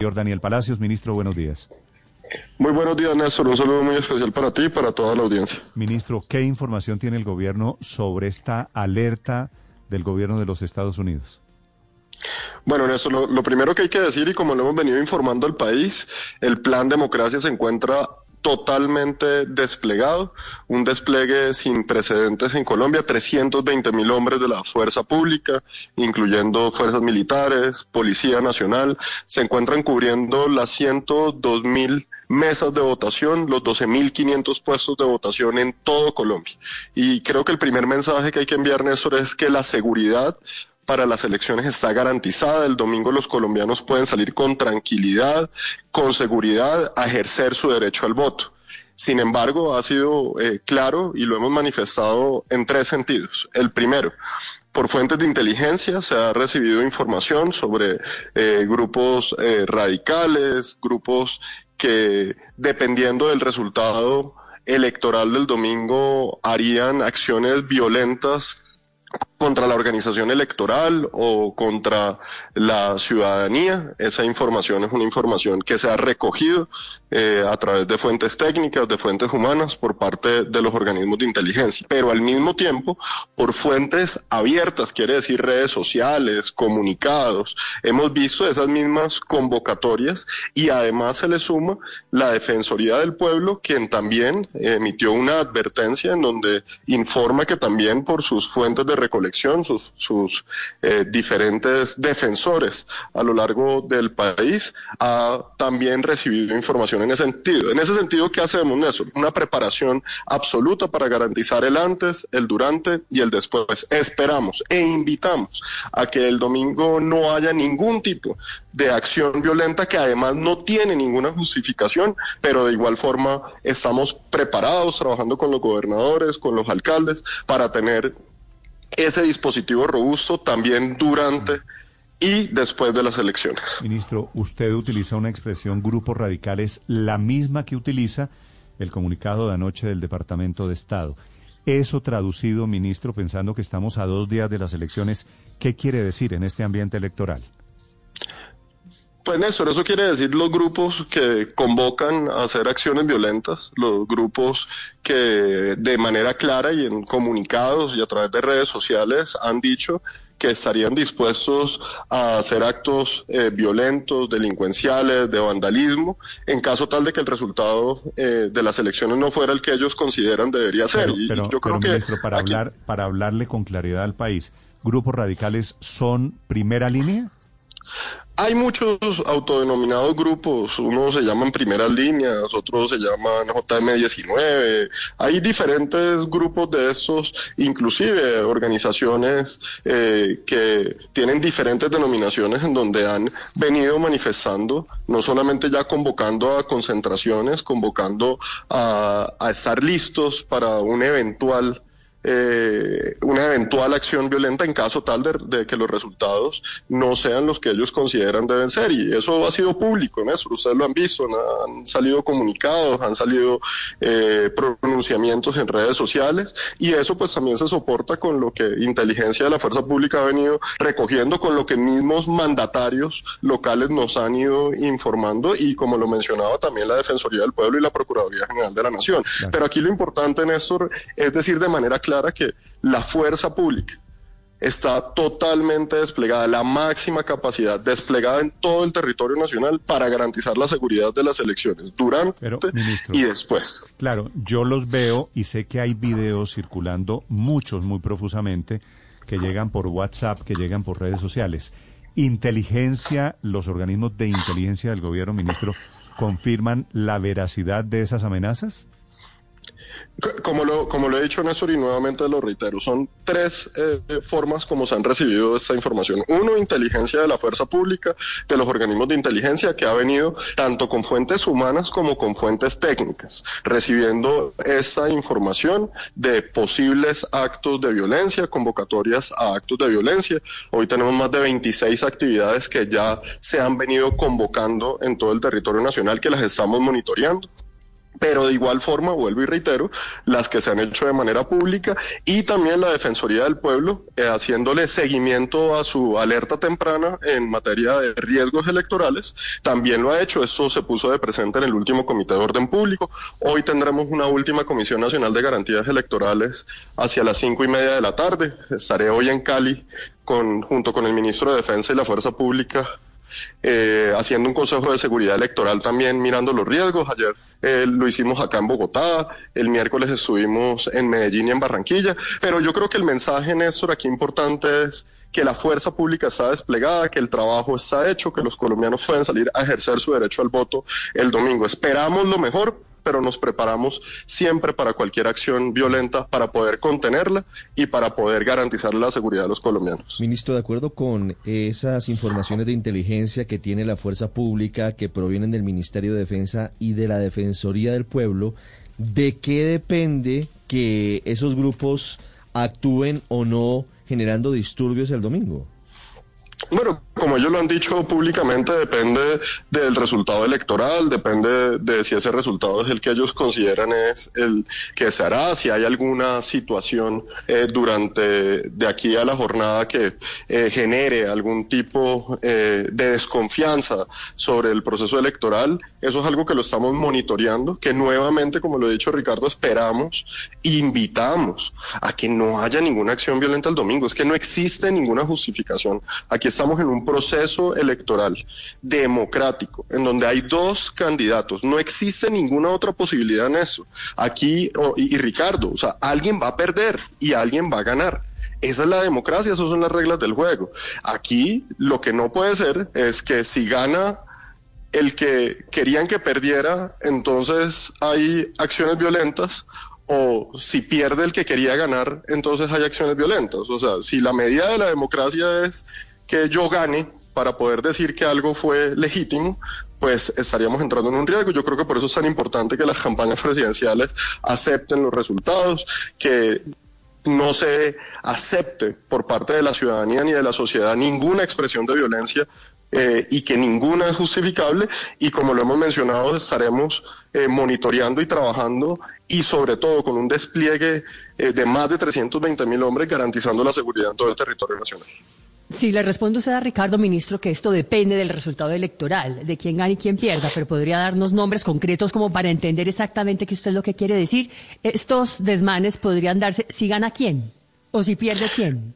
Señor Daniel Palacios, ministro, buenos días. Muy buenos días, Néstor. Un saludo muy especial para ti y para toda la audiencia. Ministro, ¿qué información tiene el gobierno sobre esta alerta del gobierno de los Estados Unidos? Bueno, Néstor, lo, lo primero que hay que decir, y como lo hemos venido informando al país, el plan democracia se encuentra totalmente desplegado, un despliegue sin precedentes en Colombia, 320 mil hombres de la fuerza pública, incluyendo fuerzas militares, Policía Nacional, se encuentran cubriendo las 102 mil mesas de votación, los 12.500 puestos de votación en todo Colombia. Y creo que el primer mensaje que hay que enviar, Néstor, es que la seguridad para las elecciones está garantizada. El domingo los colombianos pueden salir con tranquilidad, con seguridad, a ejercer su derecho al voto. Sin embargo, ha sido eh, claro y lo hemos manifestado en tres sentidos. El primero, por fuentes de inteligencia se ha recibido información sobre eh, grupos eh, radicales, grupos que dependiendo del resultado electoral del domingo harían acciones violentas contra la organización electoral o contra la ciudadanía. Esa información es una información que se ha recogido eh, a través de fuentes técnicas, de fuentes humanas, por parte de los organismos de inteligencia, pero al mismo tiempo por fuentes abiertas, quiere decir redes sociales, comunicados. Hemos visto esas mismas convocatorias y además se le suma la Defensoría del Pueblo, quien también emitió una advertencia en donde informa que también por sus fuentes de recolección sus, eh, diferentes defensores a lo largo del país, ha también recibido información en ese sentido. En ese sentido, ¿qué hacemos, Néstor? Una preparación absoluta para garantizar el antes, el durante y el después. Esperamos e invitamos a que el domingo no haya ningún tipo de acción violenta que además no tiene ninguna justificación, pero de igual forma estamos preparados, trabajando con los gobernadores, con los alcaldes, para tener ese dispositivo robusto también durante y después de las elecciones. Ministro, usted utiliza una expresión grupos radicales, la misma que utiliza el comunicado de anoche del Departamento de Estado. Eso traducido, ministro, pensando que estamos a dos días de las elecciones, ¿qué quiere decir en este ambiente electoral? Pues Néstor, eso quiere decir los grupos que convocan a hacer acciones violentas, los grupos que de manera clara y en comunicados y a través de redes sociales han dicho que estarían dispuestos a hacer actos eh, violentos, delincuenciales, de vandalismo, en caso tal de que el resultado eh, de las elecciones no fuera el que ellos consideran debería ser. Pero, yo creo que ministro, para hablar, para hablarle con claridad al país, ¿grupos radicales son primera línea? Hay muchos autodenominados grupos, unos se llaman primeras líneas, otros se llaman JM19, hay diferentes grupos de esos, inclusive organizaciones eh, que tienen diferentes denominaciones en donde han venido manifestando, no solamente ya convocando a concentraciones, convocando a, a estar listos para un eventual eh, una eventual acción violenta en caso tal de, que los resultados no sean los que ellos consideran deben ser. Y eso ha sido público, ¿no? Ustedes lo han visto, han salido comunicados, han salido eh, pronunciamientos en redes sociales y eso pues también se soporta con lo que inteligencia de la fuerza pública ha venido recogiendo, con lo que mismos mandatarios locales nos han ido informando y como lo mencionaba también la Defensoría del Pueblo y la Procuraduría General de la Nación. Pero aquí lo importante, Néstor, es decir de manera clara que la fuerza pública está totalmente desplegada, la máxima capacidad desplegada en todo el territorio nacional para garantizar la seguridad de las elecciones durante y después. Claro, yo los veo y sé que hay videos circulando, muchos muy profusamente, que llegan por WhatsApp, que llegan por redes sociales. Inteligencia, los organismos de inteligencia del gobierno, ministro, confirman la veracidad de esas amenazas? Como lo, como lo he dicho Néstor y nuevamente lo reitero, son tres eh, formas como se han recibido esta información. Uno, inteligencia de la fuerza pública, de los organismos de inteligencia, que ha venido tanto con fuentes humanas como con fuentes técnicas, recibiendo esta información de posibles actos de violencia, convocatorias a actos de violencia. Hoy tenemos más de 26 actividades que ya se han venido convocando en todo el territorio nacional que las estamos monitoreando pero de igual forma, vuelvo y reitero, las que se han hecho de manera pública y también la Defensoría del Pueblo eh, haciéndole seguimiento a su alerta temprana en materia de riesgos electorales, también lo ha hecho, eso se puso de presente en el último Comité de Orden Público. Hoy tendremos una última Comisión Nacional de Garantías Electorales hacia las cinco y media de la tarde. Estaré hoy en Cali con, junto con el Ministro de Defensa y la Fuerza Pública eh, haciendo un consejo de seguridad electoral también mirando los riesgos. Ayer eh, lo hicimos acá en Bogotá, el miércoles estuvimos en Medellín y en Barranquilla, pero yo creo que el mensaje, Néstor, aquí importante es que la fuerza pública está desplegada, que el trabajo está hecho, que los colombianos pueden salir a ejercer su derecho al voto el domingo. Esperamos lo mejor, pero nos preparamos siempre para cualquier acción violenta para poder contenerla y para poder garantizar la seguridad de los colombianos. Ministro, de acuerdo con esas informaciones de inteligencia que tiene la fuerza pública, que provienen del Ministerio de Defensa y de la Defensoría del Pueblo, ¿de qué depende que esos grupos actúen o no generando disturbios el domingo? Bueno, como ellos lo han dicho públicamente, depende del resultado electoral, depende de si ese resultado es el que ellos consideran es el que se hará, si hay alguna situación eh, durante de aquí a la jornada que eh, genere algún tipo eh, de desconfianza sobre el proceso electoral, eso es algo que lo estamos monitoreando, que nuevamente, como lo he dicho Ricardo, esperamos, invitamos a que no haya ninguna acción violenta el domingo, es que no existe ninguna justificación. Aquí estamos en un proceso electoral democrático, en donde hay dos candidatos. No existe ninguna otra posibilidad en eso. Aquí, y, Ricardo, o sea, alguien va a perder y alguien va a ganar. Esa es la democracia, esas son las reglas del juego. Aquí lo que no puede ser es que si gana el que querían que perdiera, entonces hay acciones violentas, o si pierde el que quería ganar, entonces hay acciones violentas. O sea, si la medida de la democracia es que yo gane para poder decir que algo fue legítimo, pues estaríamos entrando en un riesgo. Yo creo que por eso es tan importante que las campañas presidenciales acepten los resultados, que no se acepte por parte de la ciudadanía ni de la sociedad ninguna expresión de violencia eh, y que ninguna es justificable y como lo hemos mencionado estaremos eh, monitoreando y trabajando y sobre todo con un despliegue eh, de más de 320 mil hombres garantizando la seguridad en todo el territorio nacional. Sí, le respondo usted a Ricardo, ministro, que esto depende del resultado electoral, de quién gane y quién pierda, pero podría darnos nombres concretos como para entender exactamente qué usted es lo que quiere decir. Estos desmanes podrían darse si gana quién o si pierde quién.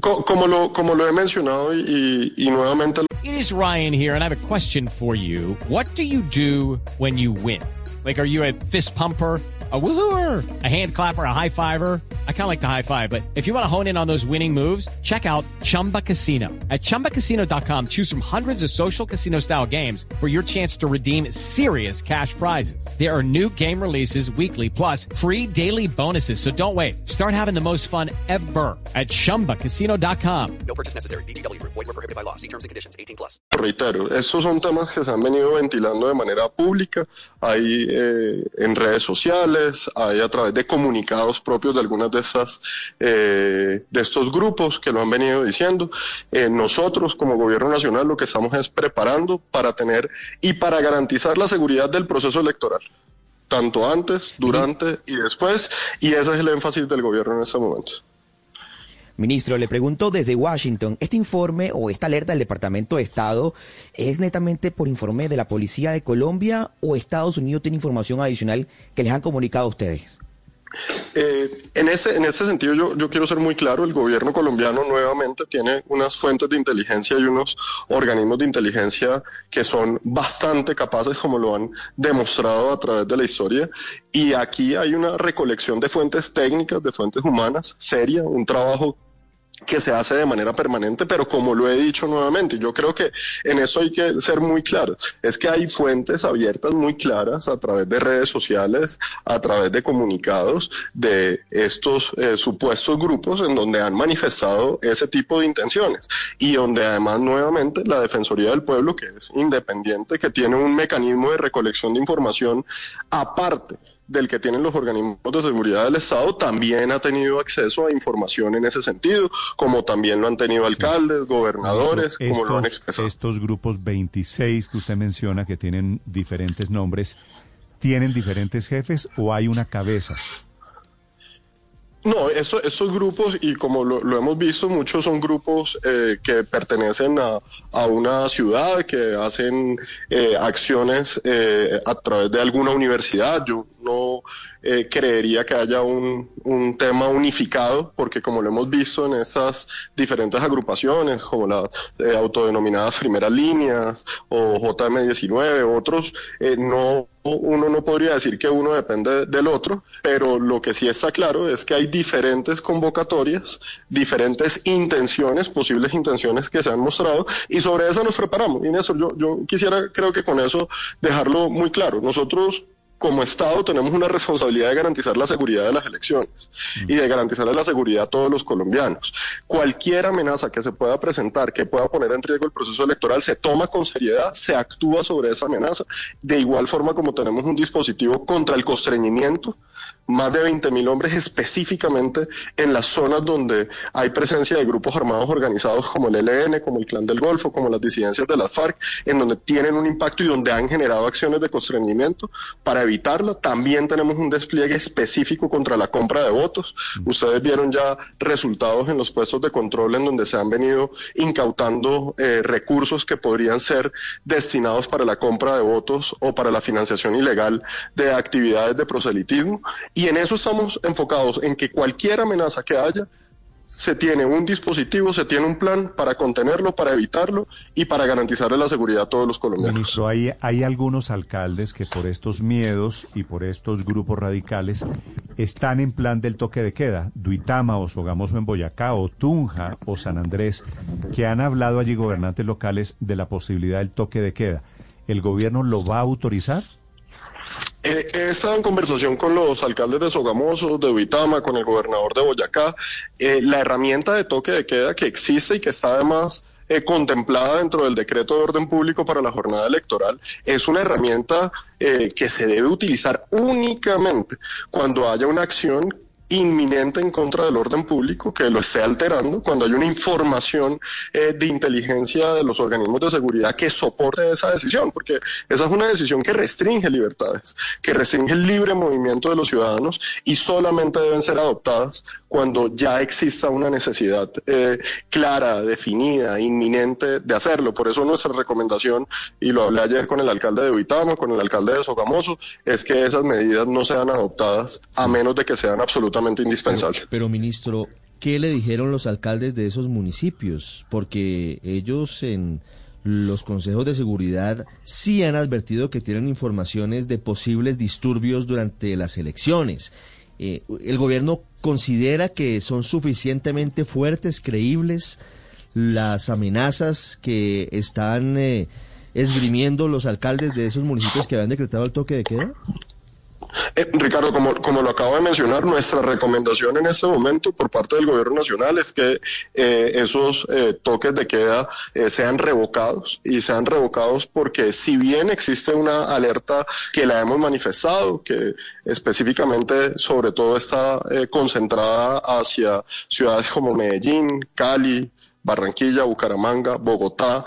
Como lo, como lo he mencionado y, y, y nuevamente. It is Ryan here and I have a question for you. What do you do when you win? Like, are you a fist pumper? A woohooer, a hand clapper, a high fiver. I kind of like the high five, but if you want to hone in on those winning moves, check out Chumba Casino. At ChumbaCasino.com, choose from hundreds of social casino style games for your chance to redeem serious cash prizes. There are new game releases weekly, plus free daily bonuses. So don't wait. Start having the most fun ever at ChumbaCasino.com. No purchase necessary. BGW. Void were prohibited by law. See terms and conditions. 18 plus. Reitero, estos son temas que se han venido ventilando de manera pública. Hay eh, en redes sociales hay a través de comunicados propios de algunas de estas eh, de estos grupos que lo han venido diciendo. Eh, nosotros como gobierno nacional lo que estamos es preparando para tener y para garantizar la seguridad del proceso electoral tanto antes, durante y después, y ese es el énfasis del gobierno en este momento. Ministro, le pregunto desde Washington, ¿este informe o esta alerta del Departamento de Estado es netamente por informe de la Policía de Colombia o Estados Unidos tiene información adicional que les han comunicado a ustedes? Eh, en, ese, en ese sentido yo, yo quiero ser muy claro, el gobierno colombiano nuevamente tiene unas fuentes de inteligencia y unos organismos de inteligencia que son bastante capaces, como lo han demostrado a través de la historia, y aquí hay una recolección de fuentes técnicas, de fuentes humanas, seria, un trabajo que se hace de manera permanente, pero como lo he dicho nuevamente, yo creo que en eso hay que ser muy claros, es que hay fuentes abiertas muy claras a través de redes sociales, a través de comunicados de estos eh, supuestos grupos en donde han manifestado ese tipo de intenciones y donde además nuevamente la Defensoría del Pueblo, que es independiente, que tiene un mecanismo de recolección de información aparte del que tienen los organismos de seguridad del Estado también ha tenido acceso a información en ese sentido, como también lo han tenido alcaldes, gobernadores, como lo han expresado. Estos grupos 26 que usted menciona, que tienen diferentes nombres, ¿tienen diferentes jefes o hay una cabeza? No, eso, esos grupos, y como lo, hemos visto, muchos son grupos eh, que pertenecen a, a, una ciudad, que hacen eh, acciones eh, a través de alguna universidad. Yo no eh, creería que haya un, un, tema unificado, porque como lo hemos visto en esas diferentes agrupaciones, como las eh, autodenominadas primeras líneas o JM19, otros, eh, no uno no podría decir que uno depende del otro, pero lo que sí está claro es que hay diferentes convocatorias, diferentes intenciones, posibles intenciones que se han mostrado, y sobre eso nos preparamos. Y eso yo, yo quisiera, creo que con eso dejarlo muy claro. Nosotros como Estado tenemos una responsabilidad de garantizar la seguridad de las elecciones y de garantizar la seguridad a todos los colombianos. Cualquier amenaza que se pueda presentar, que pueda poner en riesgo el proceso electoral, se toma con seriedad, se actúa sobre esa amenaza, de igual forma como tenemos un dispositivo contra el constreñimiento, más de 20 mil hombres específicamente en las zonas donde hay presencia de grupos armados organizados como el ELN, como el Clan del Golfo, como las disidencias de las FARC, en donde tienen un impacto y donde han generado acciones de constreñimiento para evitarlo. También tenemos un despliegue específico contra la compra de votos. Ustedes vieron ya resultados en los puestos de control en donde se han venido incautando eh, recursos que podrían ser destinados para la compra de votos o para la financiación ilegal de actividades de proselitismo y en eso estamos enfocados, en que cualquier amenaza que haya, se tiene un dispositivo, se tiene un plan para contenerlo, para evitarlo y para garantizarle la seguridad a todos los colombianos. Ministro, hay, hay algunos alcaldes que por estos miedos y por estos grupos radicales están en plan del toque de queda. Duitama o Sogamoso en Boyacá o Tunja o San Andrés, que han hablado allí gobernantes locales de la posibilidad del toque de queda. ¿El gobierno lo va a autorizar? He, estado en conversación con los alcaldes de Sogamoso, de Uitama, con el gobernador de Boyacá. Eh, la herramienta de toque de queda que existe y que está además eh, contemplada dentro del decreto de orden público para la jornada electoral es una herramienta eh, que se debe utilizar únicamente cuando haya una acción inminente en contra del orden público que lo esté alterando, cuando hay una información eh, de inteligencia de los organismos de seguridad que soporte esa decisión, porque esa es una decisión que restringe libertades, que restringe el libre movimiento de los ciudadanos y solamente deben ser adoptadas cuando ya exista una necesidad eh, clara, definida, inminente de hacerlo. Por eso nuestra recomendación, y lo hablé ayer con el alcalde de Uitama, con el alcalde de Sogamoso, es que esas medidas no sean adoptadas a menos de que sean absolutamente indispensables. Pero, ministro, ¿qué le dijeron los alcaldes de esos municipios? Porque ellos en los consejos de seguridad sí han advertido que tienen informaciones de posibles disturbios durante las elecciones. Eh, ¿El gobierno considera que son suficientemente fuertes, creíbles las amenazas que están eh, esgrimiendo los alcaldes de esos municipios que habían decretado el toque de queda? Eh, Ricardo, como, como lo acabo de mencionar, nuestra recomendación en este momento por parte del Gobierno Nacional es que eh, esos eh, toques de queda sean revocados y sean revocados porque si bien existe una alerta que la hemos manifestado, que específicamente sobre todo está concentrada hacia ciudades como Medellín, Cali, Barranquilla, Bucaramanga, Bogotá,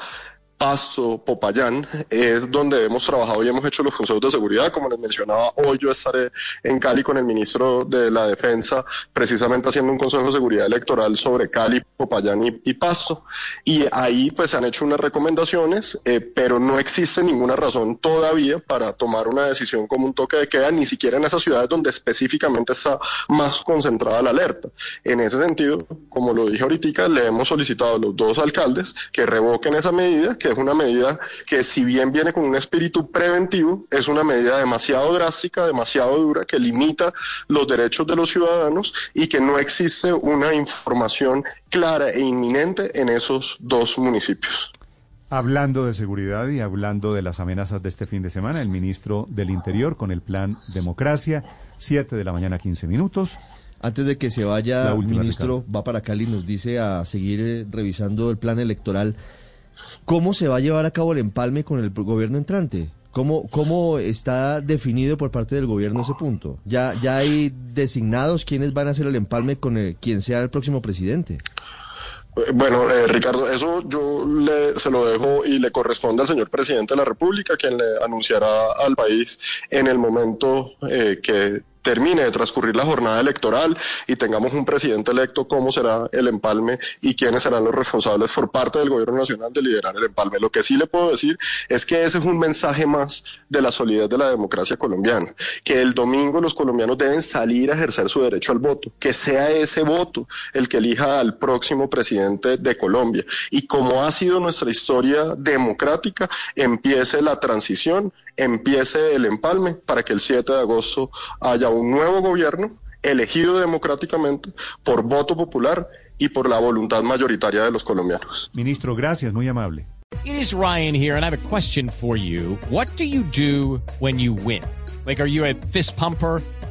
Pasto, Popayán, es donde hemos trabajado y hemos hecho los consejos de seguridad. Como les mencionaba, hoy yo estaré en Cali con el ministro de la Defensa, precisamente haciendo un consejo de seguridad electoral sobre Cali, Popayán y, Pasto. Y ahí pues se han hecho unas recomendaciones, eh, pero no existe ninguna razón todavía para tomar una decisión como un toque de queda, ni siquiera en esas ciudades donde específicamente está más concentrada la alerta. En ese sentido, como lo dije ahorita, le hemos solicitado a los dos alcaldes que revoquen esa medida, que es una medida que si bien viene con un espíritu preventivo, es una medida demasiado drástica, demasiado dura, que limita los derechos de los ciudadanos y que no existe una información clara e inminente en esos dos municipios. Hablando de seguridad y hablando de las amenazas de este fin de semana, el ministro del Interior con el plan Democracia, 7 de la mañana, 15 minutos. Antes de que se vaya, el ministro va para Cali y nos dice a seguir eh, revisando el plan electoral. ¿Cómo se va a llevar a cabo el empalme con el gobierno entrante? ¿Cómo, ¿Cómo está definido por parte del gobierno ese punto? ¿Ya, ya hay designados quiénes van a hacer el empalme con quien sea el próximo presidente? Bueno, eh, Ricardo, eso yo le, se lo dejo y le corresponde al señor presidente de la República, quien le anunciará al país en el momento eh, que termine de transcurrir la jornada electoral y tengamos un presidente electo, cómo será el empalme y quiénes serán los responsables por parte del gobierno nacional de liderar el empalme. Lo que sí le puedo decir es que ese es un mensaje más de la solidez de la democracia colombiana, que el domingo los colombianos deben salir a ejercer su derecho al voto, que sea ese voto el que elija al próximo presidente de Colombia y como ha sido nuestra historia democrática, empiece la transición, empiece el empalme para que el 7 de agosto haya un nuevo gobierno elegido democráticamente por voto popular y por la voluntad mayoritaria de los colombianos. Ministro, gracias, muy amable. It is Ryan here and I have a question for you. What do you do when you win? Like are you a fist pumper?